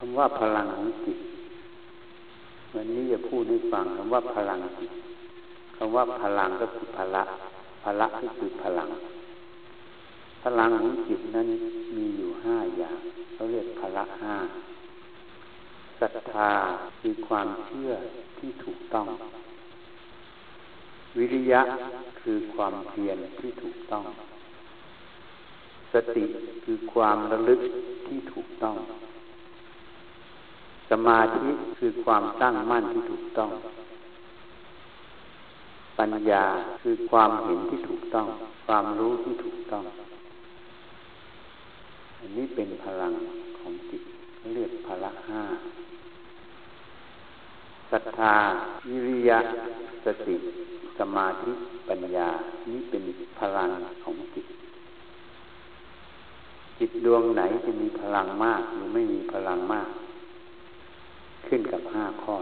คำว่าพลังของจิตวันนี้จะพูดให้ฟังคำว่าพลังจิตคำว่าพลังก็คือพละพละก็คือพลัง พลังของจิตนั้นมีอยู่ห้าอย่างเขาเรียกพละห้าศรัทธาคือความเชื่อที่ถูกต้อง วิริยะคือความเพียรที่ถูกต้อง สติคือความระลึกที่ถูกต้อง สมาธิคือความตั้งมั่นที่ถูกต้อง ปัญญาคือความเห็นที่ถูกต้อง ความรู้ที่ถูกต้อง อันนี้เป็นพลังของจิตเรียกพละห้าศรัทธาวิริยะสติ สมาธิปัญญา นี้เป็นพลังของจิต จิตดวงไหนจะมีพลังมากหรือไม่มีพลังมาก ขึ้นกับห้าข้อ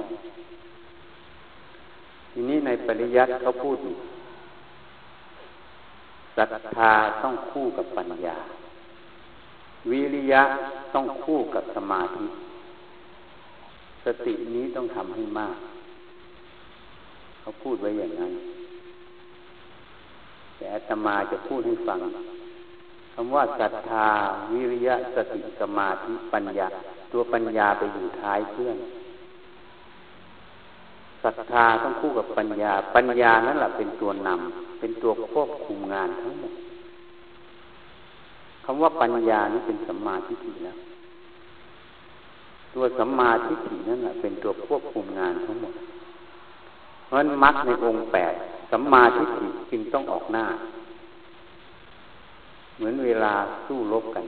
ทีนี้ในปริยัติเขาพูดศรัทธาต้องคู่กับปัญญา วิริยะต้องคู่กับสมาธิ สตินี้ต้องทำให้มาก เขาพูดไว้อย่างนั้น แต่อาตมาจะพูดให้ฟังคำว่าศรัทธา วิริยะ สติ สมาธิ ปัญญา ตัวปัญญาไปอยู่ท้ายเพื่อน ศรัทธาต้องคู่กับปัญญา ปัญญานั่นแหละเป็นตัวนำเป็นตัวควบคุมงานทั้งหมดคำว่าปัญญานี่เป็นสัมมาทิฏฐิแล้วตัวสัมมาทิฏฐินั่นแหละเป็นตัวควบคุมงานทั้งหมด เพราะนั้นมรรคในองค์แปดสัมมาทิฏฐิจึงต้องออกหน้า เหมือนเวลาสู้รบกัน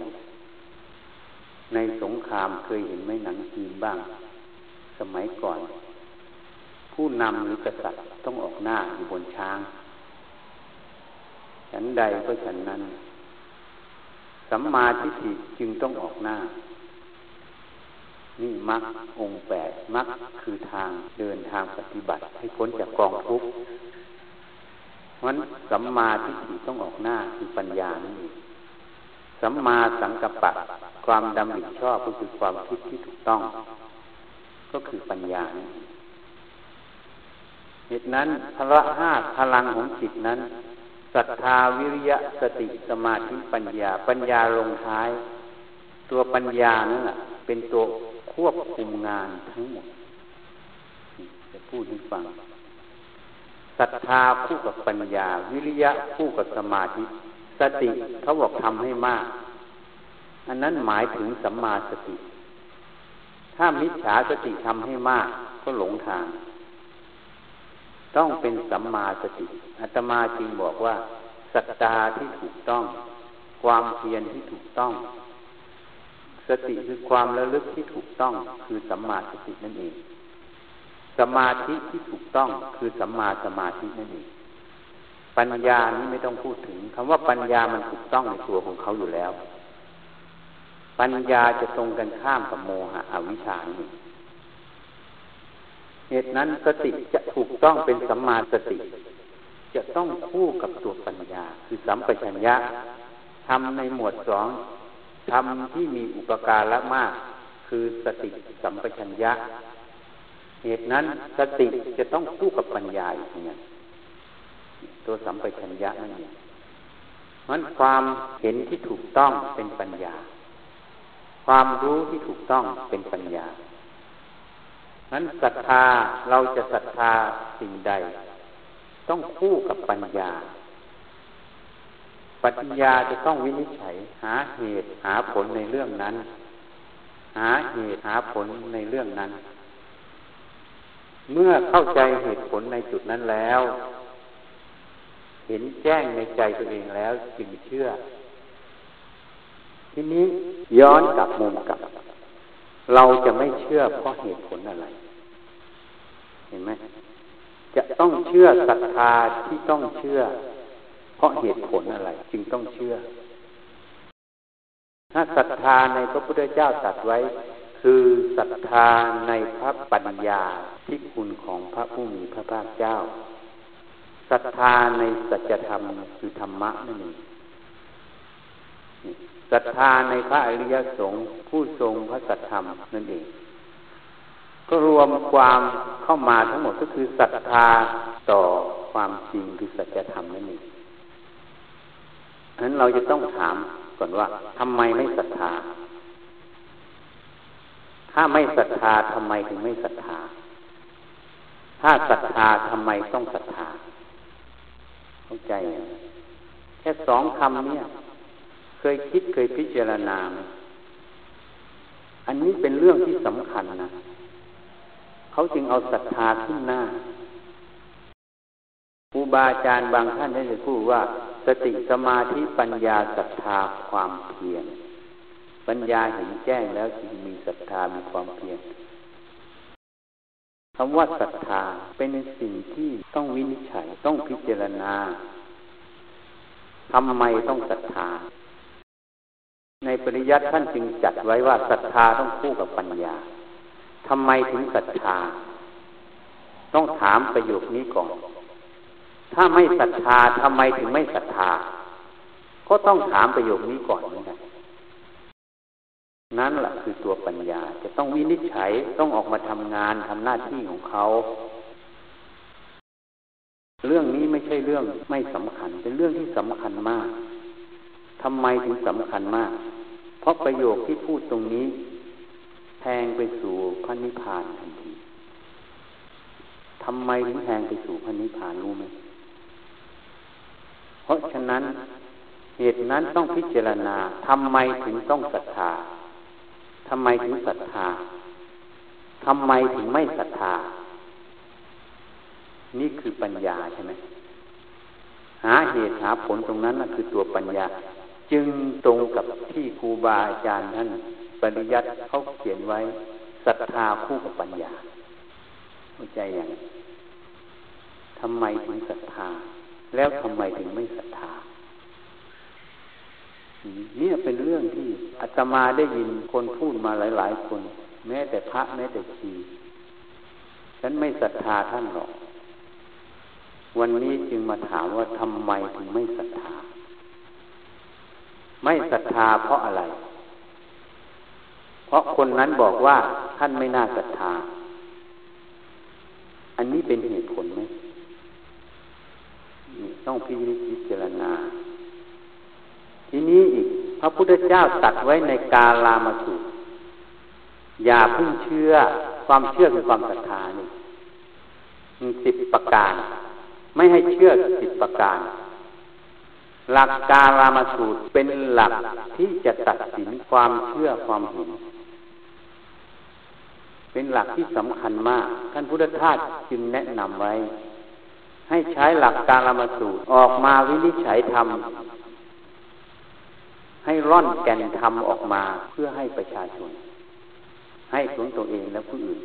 ในสงครามเคยเห็นไหมหนังจีนบ้าง สมัยก่อน ผู้นำหรือกษัตริย์ต้องออกหน้าอยู่บนช้าง ฉันใดก็ฉันนั้น สัมมาทิฏฐิจึงต้องออกหน้า นี่มรรคองแปดมรรคคือทางเดินทางปฏิบัติ ให้พ้นจากกองทุกข์เพราะนั้นสัมมาทิฏฐิต้องออกหน้าคือปัญญานี่เองสัมมาสังกัปปะ ความดำริชอบก็คือความคิดที่ถูกต้อง ก็คือปัญญานี่ เหตุนั้นพละห้าพลังของจิตนั้นศรัทธาวิริยะสติสมาธิปัญญา ปัญญาลงท้าย ตัวปัญญานั่นแหละเป็นตัวควบคุมงานทั้งหมดจะพูดให้ฟังศรัทธาคู่กับปัญญา วิริยะคู่กับสมาธิ สติเขาบอกทำให้มาก อันนั้นหมายถึงสัมมาสติ ถ้ามิจฉาสติทำให้มากก็หลงทาง ต้องเป็นสัมมาสติอาตมาจึงบอกว่าศรัทธาที่ถูกต้อง ความเพียรที่ถูกต้อง สติคือความระลึกที่ถูกต้อง คือสัมมาสตินั่นเอง สมาธิที่ถูกต้องคือสัมมาสมาธินั่นเองปัญญานี้ไม่ต้องพูดถึงคำว่าปัญญามันถูกต้องในตัวของเขาอยู่แล้ว ปัญญาจะตรงกันข้ามกับโมหะอวิชชานี่ เหตุนั้นสติจะถูกต้องเป็นสัมมาสติ จะต้องคู่กับตัวปัญญา คือสัมปชัญญะทำในหมวดสองธรรมที่มีอุปการะมาก คือสติสัมปชัญญะ เหตุนั้นสติจะต้องคู่กับปัญญาอย่างนี้ตัวสัมปชัญญะนั่นเองมันความเห็นที่ถูกต้องเป็นปัญญา ความรู้ที่ถูกต้องเป็นปัญญา นั้นศรัทธาเราจะศรัทธาสิ่งใด ต้องคู่กับปัญญา ปัญญาจะต้องวินิจฉัย หาเหตุหาผลในเรื่องนั้น หาเหตุหาผลในเรื่องนั้น เมื่อเข้าใจเหตุผลในจุดนั้นแล้ว เห็นแจ้งในใจตัวเองแล้วจึงเชื่อ ทีนี้ย้อนกลับมุมกลับเราจะไม่เชื่อเพราะเหตุผลอะไร เห็นไหมจะต้องเชื่อศรัทธาที่ต้องเชื่อ เพราะเหตุผลอะไร จึงต้องเชื่อ ถ้าศรัทธาในพระพุทธเจ้าตรัสไว้ คือศรัทธาในพระปัญญาที่คุณของพระผู้มีพระภาคเจ้าศรัทธาในสัจธรรมคือธรรมะนั่นเองศรัทธาในพระอริยสงฆ์ผู้ทรงพระสัทธรรมนั่นเอง ก็รวมความเข้ามาทั้งหมดก็คือศรัทธาต่อความจริงคือสัจธรรมนั่นเองฉะนั้นเราจะต้องถามก่อนว่าทำไมไม่ศรัทธา ถ้าไม่ศรัทธาทำไมถึงไม่ศรัทธา ถ้าศรัทธาทำไมต้องศรัทธา เข้าใจแค่สองคำเนี่ย เคยคิดเคยพิจารณา อันนี้เป็นเรื่องที่สำคัญนะ เขาจึงเอาศรัทธาขึ้นหน้าครูบาอาจารย์บางท่านได้พูดว่า สติสมาธิปัญญาศรัทธาความเพียรปัญญาเห็นแจ้งแล้วจึงมีศรัทธามีความเพียรคำว่าศรัทธาเป็นสิ่งที่ต้องวินิจฉัยต้องพิจารณาทำไมต้องศรัทธา ในปริยัติท่านจึงจัดไว้ว่าศรัทธาต้องคู่กับปัญญา ทำไมถึงศรัทธา ต้องถามประโยคนี้ก่อน ถ้าไม่ศรัทธาทำไมถึงไม่ศรัทธา ก็ต้องถามประโยคนี้ก่อนเหมือนกันนั่นแหละคือตัวปัญญา จะต้องวินิจฉัยต้องออกมาทำงานทำหน้าที่ของเขา เรื่องนี้ไม่ใช่เรื่องไม่สำคัญ เป็นเรื่องที่สำคัญมากทำไมถึงสำคัญมาก เพราะประโยคที่พูดตรงนี้ แทงไปสู่พระนิพพานทันทีทำไมถึงแทงไปสู่พระนิพพานรู้ไหมเพราะฉะนั้นเหตุนั้นต้องพิจารณาทำไมถึงต้องศรัทธาทำไมถึงศรัทธาทำไมถึงไม่ศรัทธา นี่คือปัญญาใช่ไหมหาเหตุหาผลตรงนั้นนั่นคือตัวปัญญา จึงตรงกับที่ครูบาอาจารย์ท่าน ปริยัติเขาเขียนไว้ศรัทธาคู่กับปัญญาเข้าใจอย่างทำไมถึงศรัทธา แล้วทำไมถึงไม่ศรัทธานี่เป็นเรื่องที่อาตมาได้ยินคนพูดมาหลาย ๆ คน แม้แต่พระแม้แต่ชีฉันไม่ศรัทธาท่านหรอก วันนี้จึงมาถามว่าทำไมถึงไม่ศรัทธา ไม่ศรัทธาเพราะอะไร เพราะคนนั้นบอกว่าท่านไม่น่าศรัทธา อันนี้เป็นเหตุผลไหมต้องพิจารณา ทีนี้อีก พระพุทธเจ้าตัดไว้ในกาลามาสุอย่าพึ่งเชื่อความเชื่อคือความศรัทธานี่มีสิบประการ ไม่ให้เชื่อสิบประการ หลักกาลามาสูตรเป็นหลักที่จะตัดสินความเชื่อความเห็น เป็นหลักที่สำคัญมาก ท่านพุทธทาสจึงแนะนำไว้ ให้ใช้หลักการลามาสูตรออกมาวินิจฉัยธรรม ให้ร่อนแก่นทำออกมาเพื่อให้ประชาชน ให้ขงตัวเองและผู้อื่น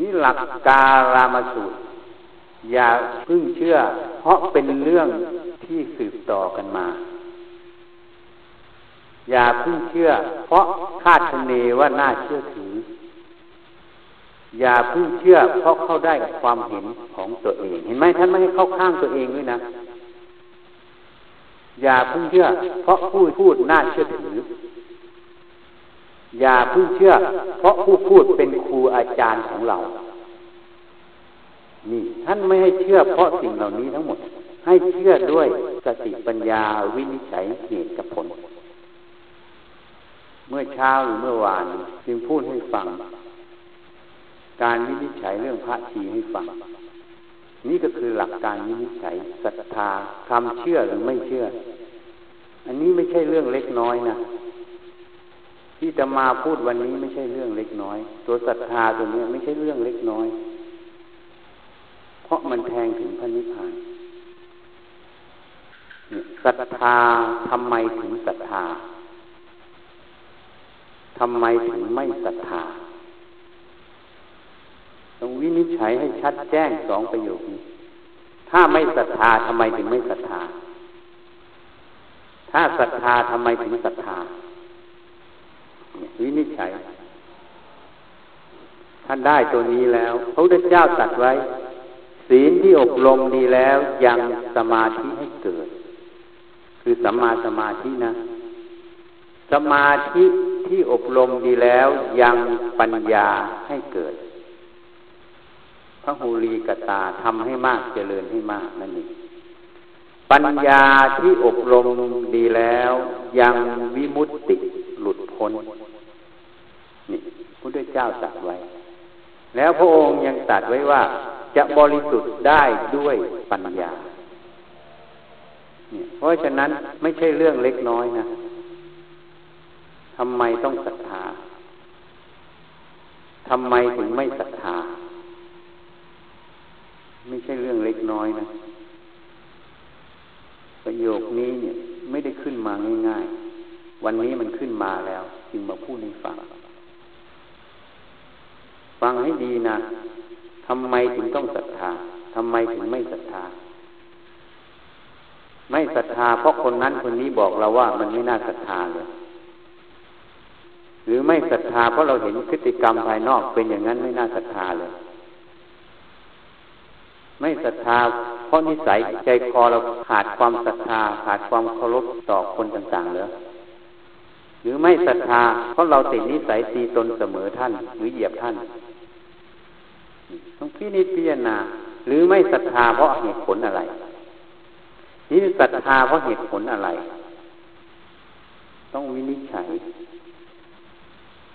นี่หลักการามาสูตร อย่าพึ่งเชื่อ เพราะเป็นเรื่องที่สืบต่อกันมาอย่าพึ่งเชื่อ เพราะคาดคะเนว่าน่าเชื่อถือ อย่าพึ่งเชื่อเพราะเข้าได้กับความเห็นของตัวเอง เห็นไหมท่านไม่ให้เข้าข้างตัวเองด้วยนะอย่าพึ่งเชื่อ เพราะผู้พูดน่าเชื่อถือ อย่าพึ่งเชื่อ เพราะผู้พูดเป็นครูอาจารย์ของเรา นี่ ท่านไม่ให้เชื่อ เพราะสิ่งเหล่านี้ทั้งหมด ให้เชื่อด้วยสติปัญญาวินิจฉัยเหตุกับผล เมื่อเช้าหรือเมื่อวานจึงพูดให้ฟัง การวินิจฉัยเรื่องพระชีให้ฟัง นี่ก็คือหลักการวินิจฉัยศรัทธาความเชื่อหรือไม่เชื่อ อันนี้ไม่ใช่เรื่องเล็กน้อยนะที่จะมาพูดวันนี้ไม่ใช่เรื่องเล็กน้อย ตัวศรัทธาตัวนี้ไม่ใช่เรื่องเล็กน้อย เพราะมันแทงถึงพระนิพพานศรัทธาทำไมถึงศรัทธาทำไมถึงไม่ศรัทธา ต้องวินิจฉัยให้ชัดแจ้งสองประโยคนี้ ถ้าไม่ศรัทธาทำไมถึงไม่ศรัทธา ถ้าศรัทธาทำไมถึงศรัทธาวินิจฉัยท่านได้ตัวนี้แล้วพระพุทธเจ้าตรัสไว้ ศีลที่อบรมดีแล้วยังสมาธิให้เกิด คือสัมมาสมาธินะ สมาธิที่อบรมดีแล้วยังปัญญาให้เกิด พระหูรีกตาทำให้มากเจริญให้มากนั่นเองปัญญาที่อบรมดีแล้ว ยังวิมุตติหลุดพ้นนี่พระเจ้าตรัสไว้ แล้วพระองค์ยังตรัสไว้ว่า จะบริสุทธิ์ได้ด้วยปัญญาเพราะฉะนั้นไม่ใช่เรื่องเล็กน้อยนะทำไมต้องศรัทธาทำไมถึงไม่ศรัทธา ไม่ใช่เรื่องเล็กน้อยนะ ประโยคนี้เนี่ย ไม่ได้ขึ้นมาง่าย ๆ วันนี้มันขึ้นมาแล้ว จึงมาพูดให้ฟัง ฟังให้ดีนะทำไมถึงต้องศรัทธาทำไมถึงไม่ศรัทธา ไม่ศรัทธาเพราะคนนั้นคนนี้บอกเราว่ามันไม่น่าศรัทธาเลยหรือไม่ศรัทธาเพราะเราเห็นพฤติกรรมภายนอกเป็นอย่างนั้นไม่น่าศรัทธาเลย ไม่ศรัทธาเพราะนิสัยใจคอเราขาดความศรัทธา ขาดความเคารพต่อคนต่างๆเลยหรือไม่ศรัทธา เพราะเราติดนิสัยตีตนเสมอท่าน หรือเหยียบท่านต้องพินิจพิจารณา หรือไม่ศรัทธาเพราะเหตุผลอะไร นี่ศรัทธาเพราะเหตุผลอะไร ต้องวินิจฉัย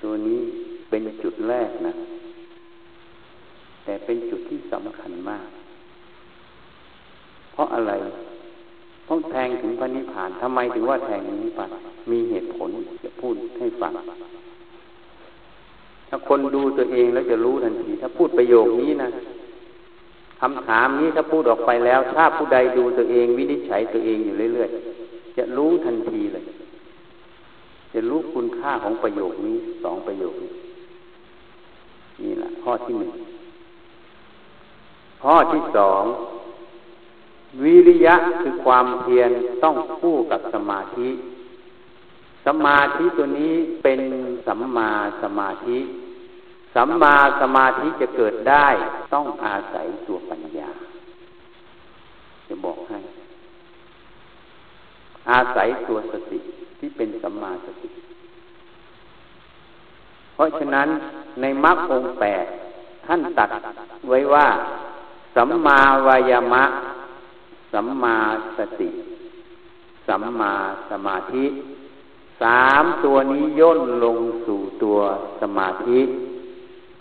ตัวนี้เป็นจุดแรกนะ แต่เป็นจุดที่สำคัญมาก เพราะอะไรต้องแทงถึงพระนิพพานทำไมถึงว่าแทงถึงนิพพานมีเหตุผลจะพูดให้ฟังถ้าคนดูตัวเองแล้วจะรู้ทันที ถ้าพูดประโยคนี้นะคำถามนี้ถ้าพูดออกไปแล้ว ถ้าผู้ใดดูตัวเอง วินิจฉัยตัวเองอยู่เรื่อยๆจะรู้ทันทีเลย จะรู้คุณค่าของประโยคนี้สองประโยคนี้นี่แหละข้อที่หนึ่งข้อที่สอง วิริยะคือความเพียรต้องคู่กับสมาธิ สมาธิตัวนี้เป็นสัมมาสมาธิ สัมมาสมาธิจะเกิดได้ ต้องอาศัยตัวปัญญา จะบอกให้ อาศัยตัวสติที่เป็นสัมมาสติ เพราะฉะนั้นในมรรคองแปดท่านตัดไว้ว่า สัมมาวายามะ สัมมาสติ สัมมาสมาธิสามตัวนี้ย่นลงสู่ตัวสมาธิ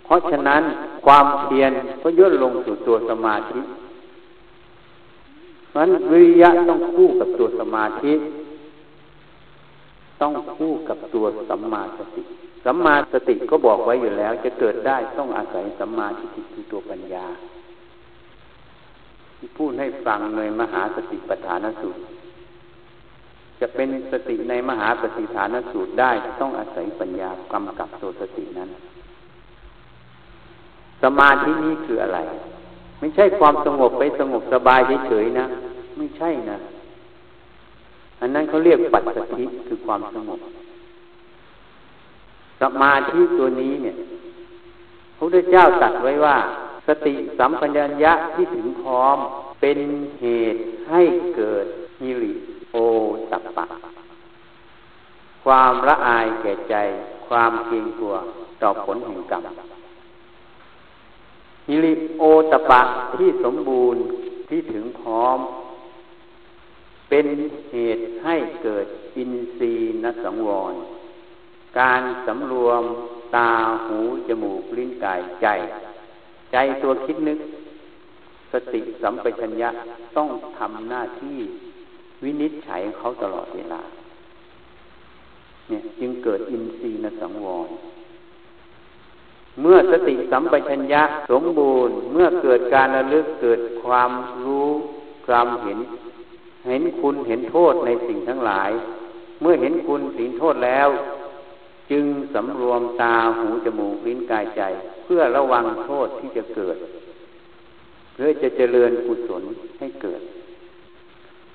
เพราะฉะนั้นความเพียรก็ย่นลงสู่ตัวสมาธิเพราะนั้นวิริยะต้องคู่กับตัวสมาธิ ต้องคู่กับตัวสัมมาสติสัมมาสติก็บอกไว้อยู่แล้ว จะเกิดได้ต้องอาศัยสัมมาทิฏฐิคือตัวปัญญา พูดให้ฟังในมหาสติปัฏฐานสูตร จะเป็นสติในมหาปฏิฐานสูตรได้ต้องอาศัยปัญญากำกับตัวสตินั้น สมาธินี้คืออะไร ไม่ใช่ความสงบไปสงบสบายเฉยๆนะ ไม่ใช่นะ อันนั้นเขาเรียกปัจสติคือความสงบ สมาธิตัวนี้เนี่ยพระพุทธเจ้าตรัสไว้ว่า ติสัมปัญญะที่ถึงพร้อมเป็นเหตุให้เกิดฮิริโอตัปปะ ความละอายแก่ใจ ความเกรงกลัวต่อผลแห่งกรรมฮิริโอตปะที่สมบูรณ์ที่ถึงพร้อม เป็นเหตุให้เกิดอินทรีย์นสังวร การสำรวมตาหู จมูก ลิ้นกายใจ ใจตัวคิดนึก สติสัมปชัญญะต้องทำหน้าที่วินิจฉัยเขาตลอดเวลา เนี่ยจึงเกิดอินทรีย์นสังวร เมื่อสติสัมปชัญญะสมบูรณ์ เมื่อเกิดการระลึกเกิดความรู้ความเห็น เห็นคุณเห็นโทษในสิ่งทั้งหลาย เมื่อเห็นคุณสิ่งโทษแล้ว จึงสำรวมตาหูจมูกลิ้นกายใจ เพื่อระวังโทษที่จะเกิด เพื่อจะเจริญกุศลให้เกิด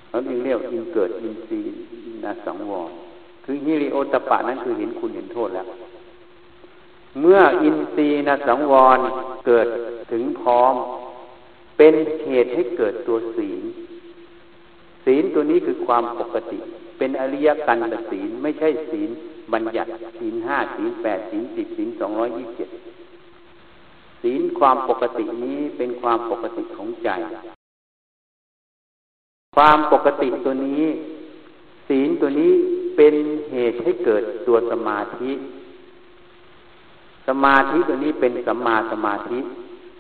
เขาจึงเรียกอินเกิดอินทรีย์นาสังวรคือฮิริโอตปะนั้นคือเห็นคุณเห็นโทษแล้ว เมื่ออินทรีย์นสังวรเกิดถึงพร้อม เป็นเหตุให้เกิดตัวศีลศศีลตัวนี้คือความปกติ เป็นอริยกันตศีลไม่ใช่ศีล บัญญัติศีลห้าศีลแปดศีลสิบศีลสองร้อยยี่สิบเจ็ดศีลความปกตินี้เป็นความปกติของใจ ความปกติตัวนี้ ศีลตัวนี้เป็นเหตุให้เกิดตัวสมาธิ สมาธิตัวนี้เป็นสัมมาสมาธิ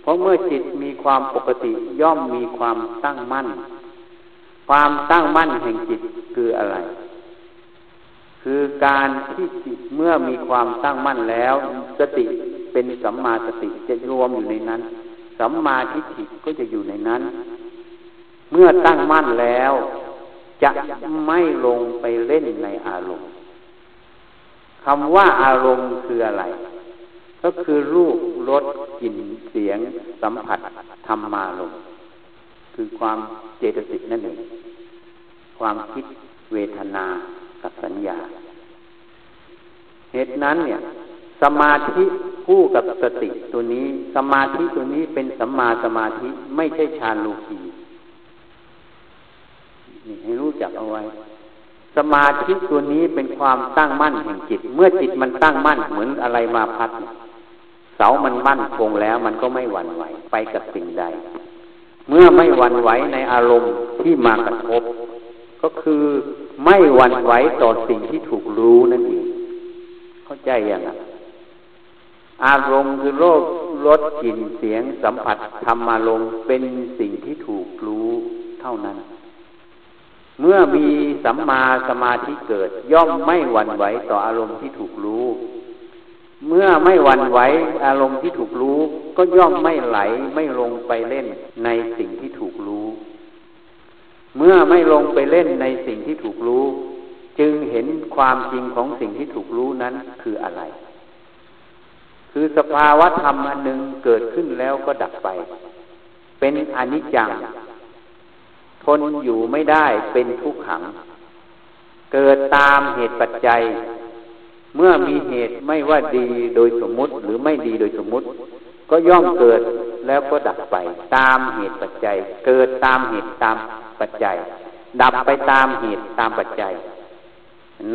เพราะเมื่อจิตมีความปกติย่อมมีความตั้งมั่น ความตั้งมั่นแห่งจิตคืออะไร คือการที่จิตเมื่อมีความตั้งมั่นแล้ว สติเป็นสัมมาสติจะรวมอยู่ในนั้น สัมมาทิฏฐิก็จะอยู่ในนั้น เมื่อตั้งมั่นแล้ว จะไม่ลงไปเล่นในอารมณ์คำว่าอารมณ์คืออะไร ก็คือรูปรสกลิ่นเสียง สัมผัสธรรมารมณ์คือความเจตสิกนั่นเองความคิดเวทนา กับสัญญา เหตุนั้นเนี่ย สมาธิคู่กับสติตัวนี้ สมาธิตัวนี้เป็นสัมมาสมาธิไม่ใช่ฌานโลกีนี่ให้รู้จักเอาไว้ สมาธิตัวนี้เป็นความตั้งมั่นแห่งจิต เมื่อจิตมันตั้งมั่นเหมือนอะไรมาพัด เสามันมั่นคงแล้วมันก็ไม่หวั่นไหวไปกับสิ่งใด เมื่อไม่หวั่นไหวในอารมณ์ที่มากระทบ ก็คือไม่หวั่นไหวต่อสิ่งที่ถูกรู้นั่นเองเข้าใจยังอารมณ์คือโลกรสกลิ่นเสียงสัมผัสธรรมารมณ์เป็นสิ่งที่ถูกรู้เท่านั้น เมื่อมีสัมมาสมาธิเกิด ย่อมไม่หวั่นไหวต่ออารมณ์ที่ถูกรู้ เมื่อไม่หวั่นไหวอารมณ์ที่ถูกรู้ ก็ย่อมไม่ไหลไม่ลงไปเล่นในสิ่งที่ถูกรู้ เมื่อไม่ลงไปเล่นในสิ่งที่ถูกรู้ จึงเห็นความจริงของสิ่งที่ถูกรู้นั้นคืออะไร คือสภาวะธรรมอันหนึ่งเกิดขึ้นแล้วก็ดับไป เป็นอนิจจัง ทนอยู่ไม่ได้เป็นทุกขัง เกิดตามเหตุปัจจัย เมื่อมีเหตุไม่ว่าดีโดยสมมุติหรือไม่ดีโดยสมมุติ ก็ย่อมเกิดแล้วก็ดับไป ตามเหตุปัจจัย เกิดตามเหตุตาม ปัจจัย ดับไปตามเหตุตามปัจจัย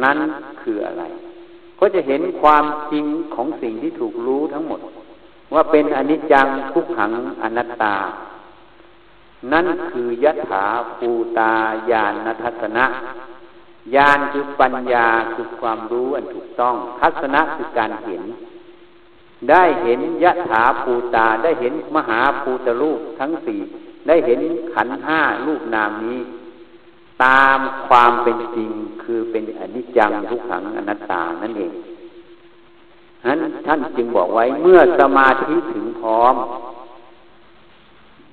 นั้นคืออะไร ก็จะเห็นความจริงของสิ่งที่ถูกรู้ทั้งหมด ว่าเป็นอนิจจังทุกขังอนัตตา นั่นคือยะถาภูตาญาณทัศนะญาณคือปัญญาคือความรู้อันถูกต้อง ทัศนะคือการเห็น ได้เห็นยะถาภูตาได้เห็นมหาภูตรูปทั้งสี่ ได้เห็นขันห้ารูปนามนี้ ตามความเป็นจริงคือเป็นอนิจจังทุกขังอนัตตานั่นเองนั้นท่านจึงบอกไว้เมื่อสมาธิถึงพร้อม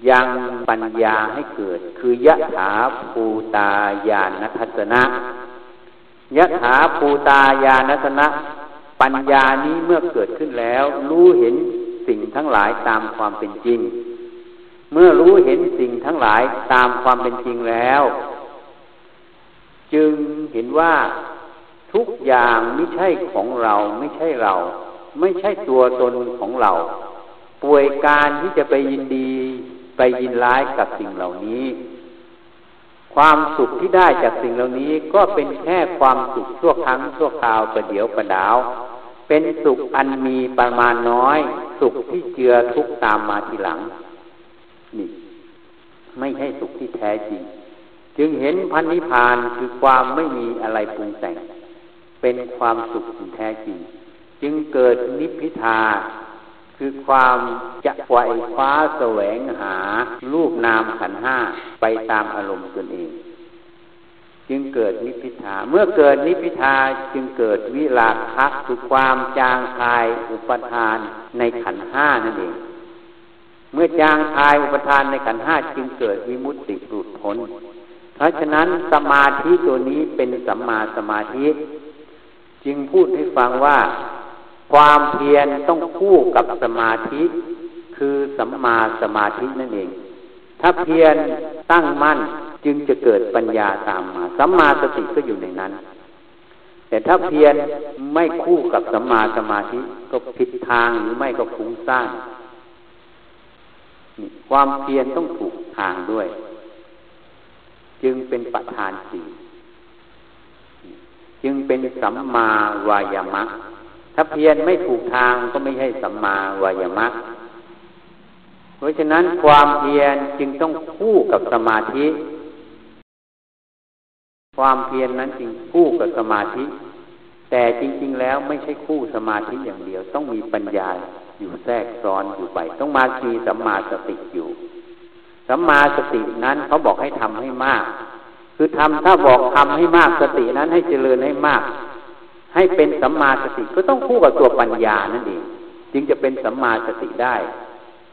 ยังปัญญาให้เกิด คือยะถาภูตายานทัศนะยะถาภูตายานทัศนะ ปัญญานี้เมื่อเกิดขึ้นแล้ว รู้เห็นสิ่งทั้งหลายตามความเป็นจริง เมื่อรู้เห็นสิ่งทั้งหลายตามความเป็นจริงแล้ว จึงเห็นว่าทุกอย่างไม่ใช่ของเราไม่ใช่เรา ไม่ใช่ตัวตนของเรา ป่วยการที่จะไปยินดีไปยินร้ายกับสิ่งเหล่านี้ ความสุขที่ได้จากสิ่งเหล่านี้ก็เป็นแค่ความสุขชั่วครั้งชั่วคราวประเดียวประดาว เป็นสุขอันมีประมาณน้อย สุขที่เจือทุกตามมาทีหลัง นี่ไม่ใช่สุขที่แท้จริง จึงเห็นพันนิพานคือความไม่มีอะไรปรุงแต่ง เป็นความสุขที่แท้จริง จึงเกิดนิพพิทา คือความจะไขว่คว้าแสวงหา รูปนามขันห้าไปตามอารมณ์ตนเอง จึงเกิดนิพพิทา เมื่อเกิดนิพพิทาจึงเกิดวิลาคะคือความจางคายอุปทานในขันห้านั่นเอง เมื่อจางคายอุปทานในขันห้าจึงเกิดวิมุตติหลุดพ้น เพราะฉะนั้นสมาธิตัวนี้เป็นสัมมาสมาธิ จึงพูดให้ฟังว่า ความเพียรต้องคู่กับสมาธิ คือสัมมาสมาธินั่นเอง ถ้าเพียรตั้งมั่นจึงจะเกิดปัญญาตามมาสัมมาสติก็อยู่ในนั้น แต่ถ้าเพียรไม่คู่กับสัมมาสมาธิก็ผิดทางหรือไม่ก็ฟุ้งซ่าน ความเพียรต้องถูกทางด้วย จึงเป็นประธานสี่จึงเป็นสัมมาวายามะ ถ้าเพียรไม่ถูกทางก็ไม่ใช่สัมมาวายามะ เพราะฉะนั้นความเพียรจึงต้องคู่กับสมาธิ ความเพียรนนั้นจึงคู่กับสมาธิ แต่จริง ๆ แล้วไม่ใช่คู่สมาธิอย่างเดียวต้องมีปัญญา อยู่แทรกซ้อนอยู่ไป ต้องมามีสัมมาสติอยู่สัมมาสตินั้นเขาบอกให้ทำให้มาก คือทำถ้าบอกทำให้มากสตินั้นให้เจริญให้มาก ให้เป็นสัมมาสติก็ต้องคู่กับตัวปัญญานั่นเองจึงจะเป็นสัมมาสติได้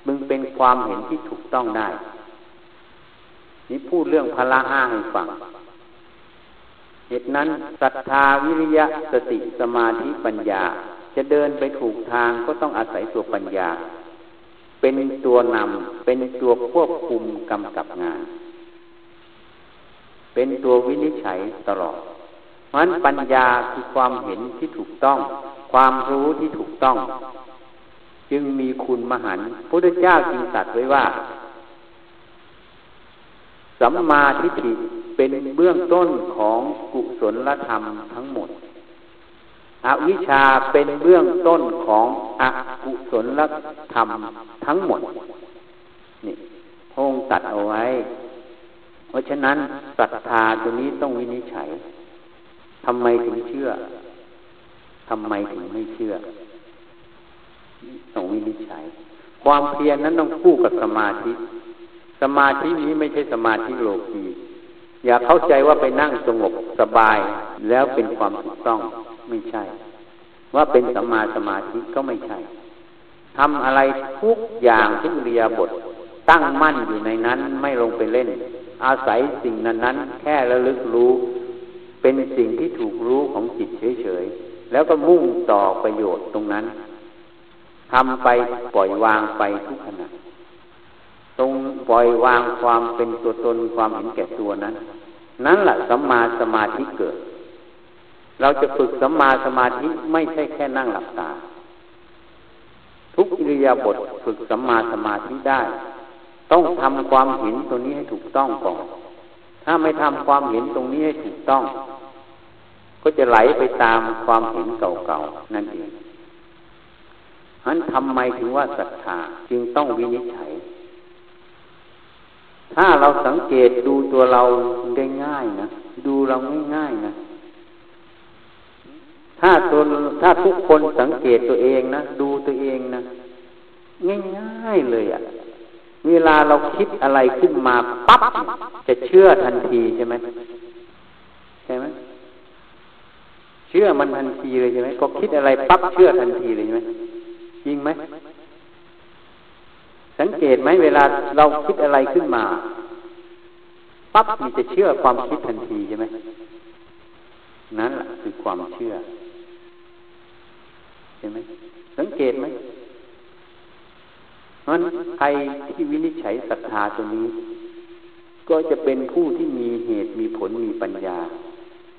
มึงเป็นความเห็นที่ถูกต้องได้ นี่พูดเรื่องพละห้าให้ฟังเหตุนั้นศรัทธาวิริยะสติสมาธิปัญญา จะเดินไปถูกทางก็ต้องอาศัยตัวปัญญา เป็นตัวนำเป็นตัวควบคุมกำกับงาน เป็นตัววินิจฉัยตลอดเพราะนั้นปัญญาคือความเห็นที่ถูกต้อง ความรู้ที่ถูกต้อง จึงมีคุณมหันต์พระพุทธเจ้าจึงตรัสไว้ว่าสัมมาทิฏฐิเป็นเบื้องต้นของกุศลธรรมทั้งหมด อวิชชาเป็นเบื้องต้นของอกุศลธรรมทั้งหมด นี่พงตัดเอาไว้ เพราะฉะนั้นศรัทธาตัวนี้ต้องวินิจฉัยทำไมถึงเชื่อทำไมถึงไม่เชื่อต้องวินิจฉัย ความเพียรนั้นต้องคู่กับสมาธิ สมาธินี้ไม่ใช่สมาธิโลกีอย่าเข้าใจว่าไปนั่งสงบสบายแล้วเป็นความถูกต้อง ไม่ใช่ ว่าเป็นสัมมาสมาธิก็ไม่ใช่ทำอะไรทุกอย่างทุกเรียบท ตั้งมั่นอยู่ในนั้นไม่ลงไปเล่น อาศัยสิ่งนั้นนั้นแค่ระลึกรู้ เป็นสิ่งที่ถูกรู้ของจิตเฉยๆ แล้วก็มุ่งต่อประโยชน์ตรงนั้นทำไปปล่อยวางไปทุกขณะตรงปล่อยวางความเป็นตัวตนความเห็นแก่ตัวนั้น นั่นแหละสัมมาสมาธิเกิด เราจะฝึกสัมมาสมาธิไม่ใช่แค่นั่งหลับตา ทุกอิริยาบถฝึกสัมมาสมาธิได้ ต้องทำความเห็นตรงนี้ให้ถูกต้องก่อน ถ้าไม่ทำความเห็นตรงนี้ให้ถูกต้อง ก็จะไหลไปตามความเห็นเก่าๆนั่นเองฉะนั้นทำไมถึงว่าศรัทธาจึงต้องวินิจฉัยถ้าเราสังเกตดูตัวเราได้ง่ายนะ ดูเราง่ายๆนะ ถ้าตัวถ้าทุกคนสังเกตตัวเองนะ ดูตัวเองนะ ง่ายๆเลยอะ่ะ เวลาเราคิดอะไรขึ้นมาปั๊บจะเชื่อทันทีใช่ไหมใช่ไหมเชื่อมันทันทีเลยใช่ไหมพอคิดอะไรปั๊บเชื่อทันทีเลยใช่ไหมจริงไหมสังเกตไหมเวลาเราคิดอะไรขึ้นมาปั๊บมีจะเชื่อความคิดทันทีใช่ไหม นั่นแหละคือความเชื่อห็นไหมสังเกตไหมเพราะใครที่วินิจฉัยศรัทธาตัวนี้ ก็จะเป็นผู้ที่มีเหตุมีผลมีปัญญา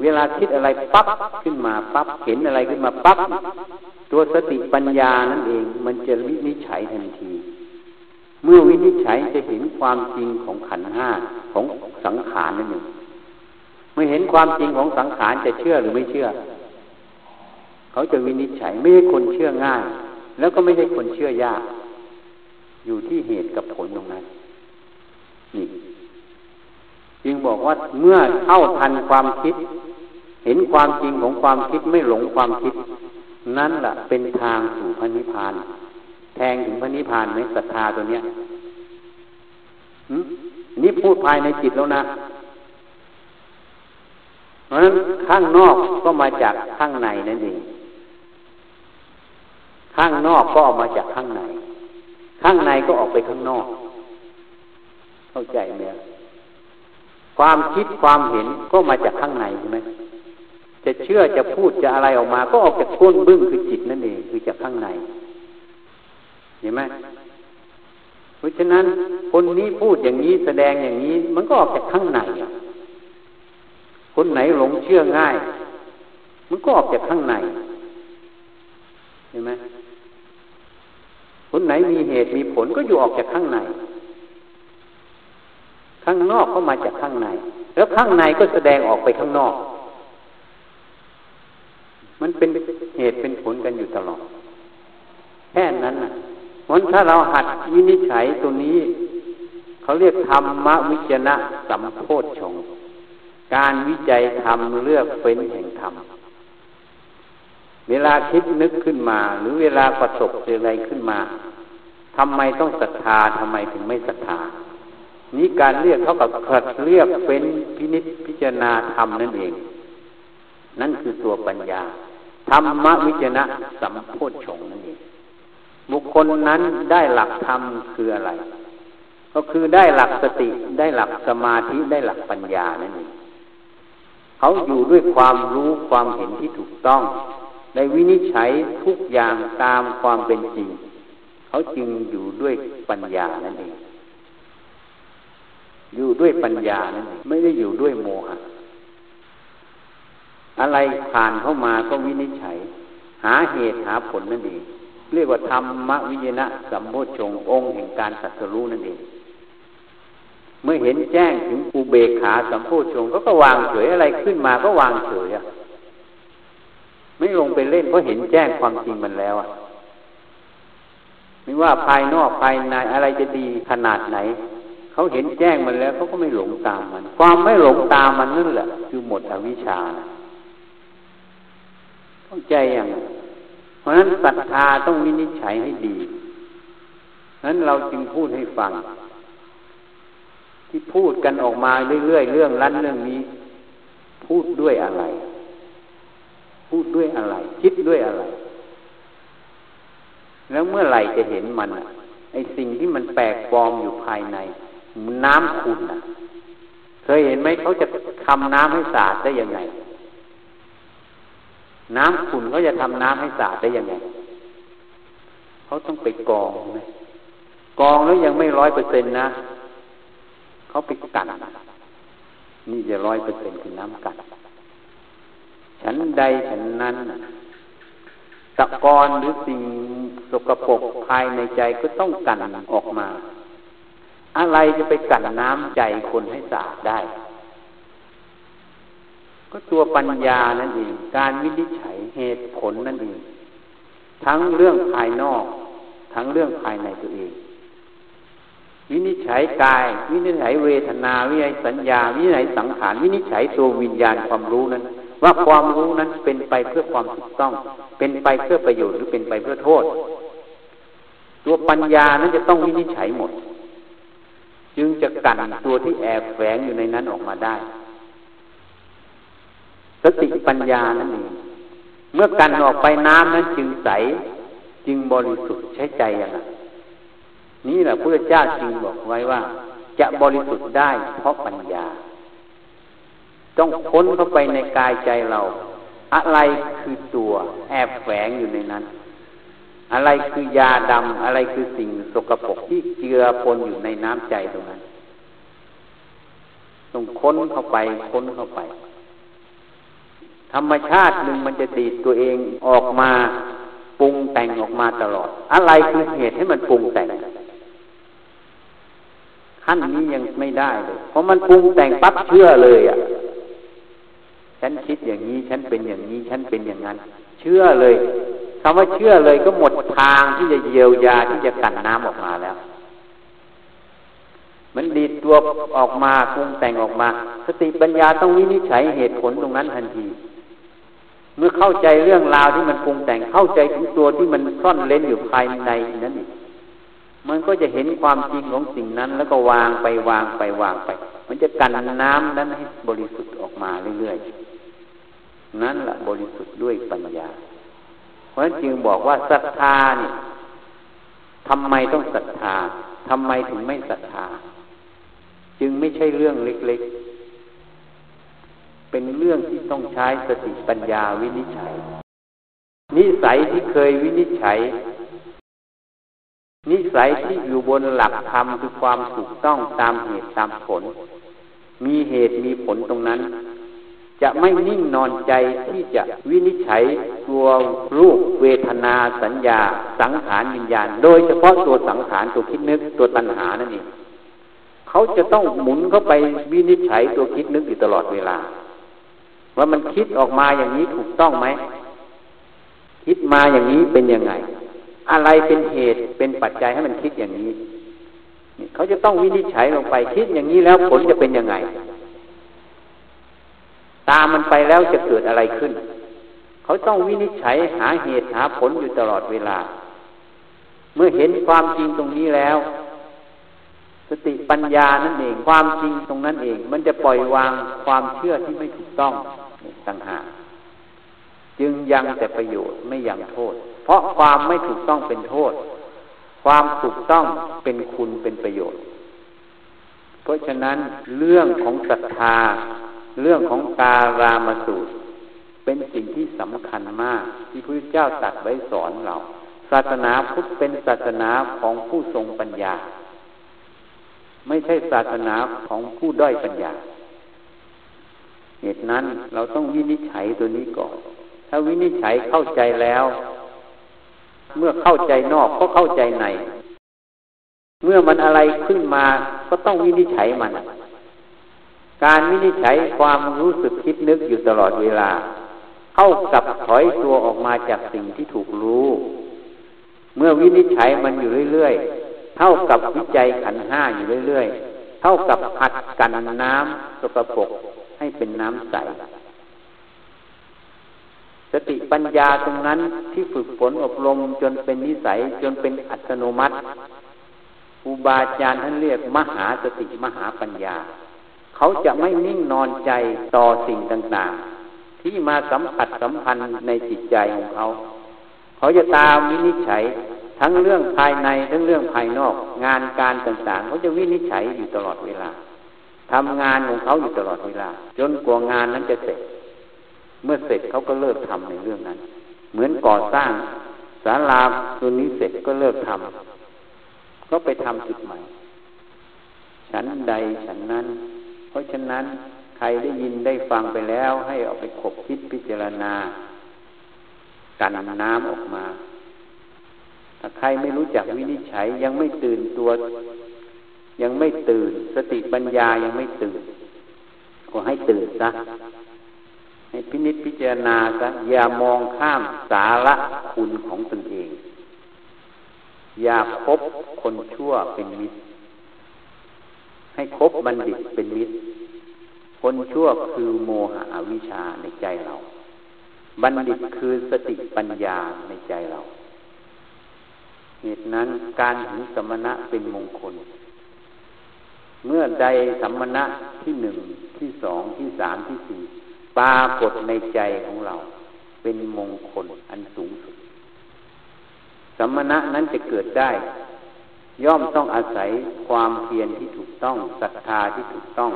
เวลาคิดอะไรปั๊บขึ้นมาปั๊บเห็นอะไรขึ้นมาปั๊บตัวสติปัญญานั่นเอง มันจะวินิจฉัยทันที เมื่อวินิจฉัยจะเห็นความจริงของขันห้าของสังขารนั่นเอง เมื่อเห็นความจริงของสังขารจะเชื่อหรือไม่เชื่อ เขาจะวินิจฉัยไม่ใช่คนเชื่อง่าย แล้วก็ไม่ใช่คนเชื่อยาก อยู่ที่เหตุกับผลตรงนั้นนี่จึงบอกว่าเมื่อเท่าทันความคิด เห็นความจริงของความคิดไม่หลงความคิด นั่นแหละเป็นทางสู่พระนิพพาน แทงถึงพระนิพพานไหมศรัทธาตัวเนี้ยนี่พูดภายในจิตแล้วนะ เพราะฉะนั้นข้างนอกก็มาจากข้างในนั่นเอง ข้างนอกก็ออกมาจากข้างใน ข้างในก็ออกไปข้างนอก เข้าใจไหมความคิดความเห็นก็มาจากข้างในใช่ไหมจะเชื่อจะพูดจะอะไรออกมา ก็ออกจากก้นบึ้งคือจิตนั่นเองคือจากข้างใน เห็นไหมเพราะฉะนั้นคนนี้พูดอย่างนี้แสดงอย่างนี้ มันก็ออกจากข้างใน คนไหนหลงเชื่อง่าย มันก็ออกจากข้างในเห็นไหมคนไหนมีเหตุมีผลก็อยู่ออกจากข้างใน ข้างนอกก็มาจากข้างใน แล้วข้างในก็แสดงออกไปข้างนอก มันเป็นเหตุเป็นผลกันอยู่ตลอด แค่นั้นนะเพราะถ้าเราหัดวินิจฉัยตัวนี้ เขาเรียกธรรมวิจนะสัมโพธชง การวิจัยธรรมเลือกเป็นแห่งธรรม เวลาคิดนึกขึ้นมา หรือเวลาประสบเจออะไรขึ้นมาทำไมต้องศรัทธาทำไมถึงไม่ศรัทธา นี้การเรียกเท่ากับขัดเรียกเป็นพินิษพิจารณาธรรมนั่นเอง นั่นคือตัวปัญญาธรรมวิจนะสัมโพธชงนั่นเองบุคคลนั้นได้หลักธรรมคืออะไร ก็คือได้หลักสติได้หลักสมาธิได้หลักปัญญานั่นเอง เขาอยู่ด้วยความรู้ความเห็นที่ถูกต้อง ในวินิจฉัยทุกอย่างตามความเป็นจริง เขาจึงอยู่ด้วยปัญญานั่นเองอยู่ด้วยปัญญานั่นเองไม่ได้อยู่ด้วยโมหะอะไรผ่านเข้ามาก็วินิจฉัย หาเหตุหาผลนั่นเองเรียกว่าธรรมวิญญาณสัมโพชงองค์แห่งการสัตรู้นั่นเอง เมื่อเห็นแจ้งถึงอุเบกขาสัมโพชงก็ก็วางเฉยอะไรขึ้นมาก็วางเฉยอะไม่ลงไปเล่นเพราะเห็นแจ้งความจริงมันแล้วอะไม่ว่าภายนอกภายในอะไรจะดีขนาดไหนเขาเห็นแจ้งมันแล้วเขาก็ไม่หลงตามมัน ความไม่หลงตามมันนั่นแหละคือหมดอวิชชาเข้าใจอย่างเพราะนั้นศรัทธาต้องวินิจฉัยให้ดีนั้นเราจึงพูดให้ฟัง ที่พูดกันออกมาเรื่อยๆเรื่องนั้นเรื่องนี้ พูดด้วยอะไร พูดด้วยอะไร คิดด้วยอะไร แล้วเมื่อไหร่จะเห็นมันไอสิ่งที่มันแปลกปลอมอยู่ภายใน น้ำขุ่นเคยเห็นไหมเขาจะทำน้ำให้สะอาดได้ยังไง น้ำขุ่นเขาจะทำน้ำให้สะอาดได้ยังไงเขาต้องไปกองไหมกองแล้วยังไม่ร้อยเปอร์เซ็นต์นะ เขาไปกันนี่จะร้อยเปอร์เซ็นต์คือน้ำกัน ฉันใดฉันนั้นตะกอนหรือสิ่งสกปรกภายในใจก็ต้องกันออกมา อะไรจะไปกันน้ำใจคนให้สะอาดได้ ก็ตัวปัญญานั่นเอง การวินิจฉัยเหตุผลนั่นเอง ทั้งเรื่องภายนอก ทั้งเรื่องภายในตัวเอง วินิจฉัยกาย วินิจฉัยเวทนา วินิจฉัยสัญญา วินิจฉัยสังขาร วินิจฉัยตัววิญญาณความรู้นั้น ว่าความรู้นั้นเป็นไปเพื่อความถูกต้อง เป็นไปเพื่อประโยชน์หรือเป็นไปเพื่อโทษ ตัวปัญญานั้นจะต้องวินิจฉัยหมด จึงจะกันตัวที่แอบแฝงอยู่ในนั้นออกมาได้สติปัญญานั่นเองเมื่อกันออกไปน้ำนั้นจึงใส จึงบริสุทธิ์ใช้ใจอย่างนั้น นี่แหละพระเจ้าจึงบอกไว้ว่า จะบริสุทธิ์ได้เพราะปัญญา ต้องพ้นเข้าไปในกายใจเรา อะไรคือตัวแอบแฝงอยู่ในนั้น อะไรคือยาดำอะไรคือสิ่งสกปรกที่เจือปนอยู่ในน้ำใจตรงนั้น ต้องค้นเข้าไปค้นเข้าไป ธรรมชาติหนึ่งมันจะดีดตัวเองออกมาปรุงแต่งออกมาตลอด อะไรคือเหตุให้มันปรุงแต่ง ขั้นนี้ยังไม่ได้เลยเพราะมันปรุงแต่งปั๊บเชื่อเลยอะ ฉันคิดอย่างนี้ ฉันเป็นอย่างนี้ ฉันเป็นอย่างนั้น เชื่อเลยคำว่าเชื่อเลยก็หมดทางที่จะเยียวยาที่จะกันน้ำออกมาแล้ว มันดีดตัวออกมาปรุงแต่งออกมา สติปัญญาต้องวินิจฉัยเหตุผลตรงนั้นทันที เมื่อเข้าใจเรื่องราวที่มันปรุงแต่งเข้าใจถึงตัวที่มันซ่อนเล้นอยู่ภายในนั้น มันก็จะเห็นความจริงของสิ่งนั้น แล้วก็วางไปวางไปวางไป มันจะกันน้ำนั้นให้บริสุทธิ์ออกมาเรื่อยๆนั่นแหละบริสุทธิ์ด้วยปัญญา เพราะฉะนั้นจึงบอกว่าศรัทธาเนี่ยทำไมต้องศรัทธาทำไมถึงไม่ศรัทธา จึงไม่ใช่เรื่องเล็กๆ เป็นเรื่องที่ต้องใช้สติปัญญาวินิจฉัย นิสัยที่เคยวินิจฉัย นิสัยที่อยู่บนหลักธรรมคือความถูกต้องตามเหตุตามผล มีเหตุมีผลตรงนั้น จะไม่นิ่งนอนใจที่จะวินิจฉัยตัวรูปเวทนาสัญญา สังขารวิญญาณ โดยเฉพาะตัวสังขารตัวคิดนึกตัวตัณหานั่นเองเขาจะต้องหมุนเข้าไปวินิจฉัยตัวคิดนึกอยู่ตลอดเวลา ว่ามันคิดออกมาอย่างนี้ถูกต้องไหมคิดมาอย่างนี้เป็นยังไง อะไรเป็นเหตุเป็นปัจจัยให้มันคิดอย่างนี้เขาจะต้องวินิจฉัยลงไปคิดอย่างนี้แล้วผลจะเป็นยังไง ตามมันไปแล้วจะเกิดอะไรขึ้น เขาต้องวินิจฉัยหาเหตุหาผลอยู่ตลอดเวลา เมื่อเห็นความจริงตรงนี้แล้ว สติปัญญานั่นเองความจริงตรงนั้นเอง มันจะปล่อยวางความเชื่อที่ไม่ถูกต้องต่างหากจึงยังแต่ประโยชน์ไม่ยังโทษ เพราะความไม่ถูกต้องเป็นโทษ ความถูกต้องเป็นคุณเป็นประโยชน์ เพราะฉะนั้นเรื่องของศรัทธา เรื่องของการามสูตร เป็นสิ่งที่สำคัญมาก ที่พระเจ้าตัดไว้สอนเรา ศาสนาพุทธเป็นศาสนาของผู้ทรงปัญญา ไม่ใช่ศาสนาของผู้ด้อยปัญญาเหตุนั้นเราต้องวินิจฉัยตัวนี้ก่อน ถ้าวินิจฉัยเข้าใจแล้ว เมื่อเข้าใจนอกก็เข้าใจในเมื่อมันอะไรขึ้นมาก็ต้องวินิจฉัยมัน การวินิจฉัยความรู้สึกคิดนึกอยู่ตลอดเวลาเข้ากับถอยตัวออกมาจากสิ่งที่ถูกรู้ เมื่อวินิจฉัยมันอยู่เรื่อยๆ เท่ากับวิจัยขันห้าอยู่เรื่อยๆ เท่ากับผัดกันน้ำสกปรกให้เป็นน้ำใส สติปัญญาตรงนั้นที่ฝึกฝนอบรมจนเป็นนิสัยจนเป็นอัตโนมัติครูบาอาจารย์ท่านเรียกมหาสติมหาปัญญา เขาจะไม่นิ่งนอนใจต่อสิ่งต่างๆ ที่มาสัมผัสสัมพันธ์ในจิตใจของเขา เขาจะตามวินิจฉัยทั้งเรื่องภายในทั้งเรื่องภายนอก งานการต่างๆ เขาจะวินิจฉัยอยู่ตลอดเวลาทำงานของเขาอยู่ตลอดเวลา จนกว่างานนั้นจะเสร็จ เมื่อเสร็จเขาก็เลิกทำในเรื่องนั้น เหมือนก่อสร้างศาลาตัวนี้เสร็จก็เลิกทำก็ไปทำจุดใหม่ ฉันใดฉันนั้น เพราะฉะนั้นใครได้ยินได้ฟังไปแล้วให้เอาไปขบคิดพิจารณากันน้ำออกมา ถ้าใครไม่รู้จักวินิจฉัยยังไม่ตื่นตัว ยังไม่ตื่น สติปัญญายังไม่ตื่น ก็ให้ตื่นซะ ให้พินิจพิจารณาซะอย่ามองข้ามสาระคุณของตนเอง อย่าคบคนชั่วเป็นมิตร ให้คบบัณฑิตเป็นมิตร คนชั่วคือโมหะอวิชชาในใจเรา บัณฑิตคือสติปัญญาในใจเรา เหตุนั้นการถึงสมณะเป็นมงคลเมื่อใดสัมมณะที่หนึ่งที่สองที่สามที่สี่ ปรากฏในใจของเรา เป็นมงคลอันสูงสุดสมณะนั้นจะเกิดได้ ย่อมต้องอาศัยความเพียรที่ถูกต้องศรัทธาที่ถูกต้อง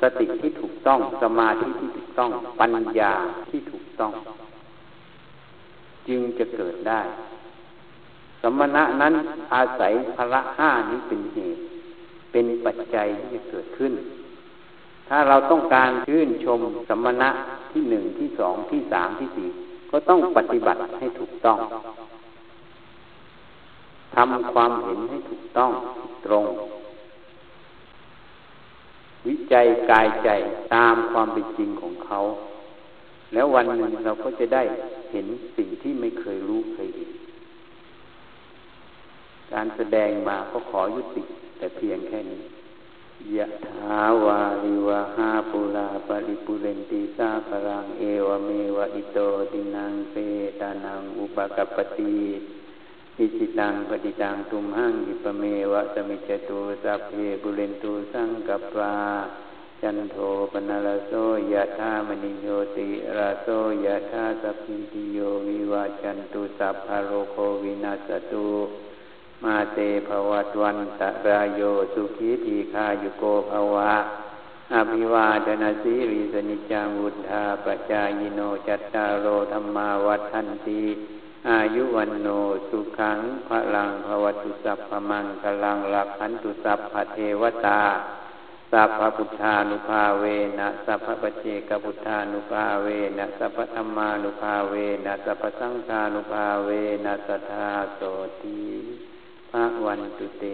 สติที่ถูกต้องสมาธิที่ถูกต้อง ปัญญาที่ถูกต้อง จึงจะเกิดได้ สมณะนั้นอาศัยพละห้านี้เป็นเหตุเป็นปัจจัยที่จะเกิดขึ้น ถ้าเราต้องการชื่นชมสมณะที่หนึ่งที่สองที่สามที่สี่ก็ต้องปฏิบัติให้ถูกต้องทำความเห็นให้ถูกต้องตรง วิจัยกายใจตามความเป็นจริงของเขา แล้ววันหนึ่งเราก็จะได้เห็นสิ่งที่ไม่เคยรู้เคยเห็นการแสดงมาก็ขอยุติแต่เพียงแค่นี้ ยะถาวาลิวะหาปุราปริปุเรนติสาพรังเอวเมวะอิโตดินังเปตานังอุปกัปติอิจิตังปฏิตังตุมหังอิปเมวะสมิจตุสัพเพปุเรนตุสังกัปาจันโทปนารโสยะธามณิโยติราโสยะธาสัพพิติโยวิวาจันตุสัพพโรโควินาสตุ มาเตภวัตวันตะรายโยสุขีทีคายุโกภวะอภิวาดนาสีริสนิจังวุธาปจายโนจัตตารโอธรรมาวัฏันตีอายุวันโนสุขังพลังภวตุสัพพมังกลังลักขันตุสัพพเทวตาสัพพพุทธานุภาเวนะสัพพปเจกพุทธานุภาเวนะสัพพธรรมานุภาเวนะสัพพสังฆานุภาเวนะสัทธาโสตี พระวันตุเต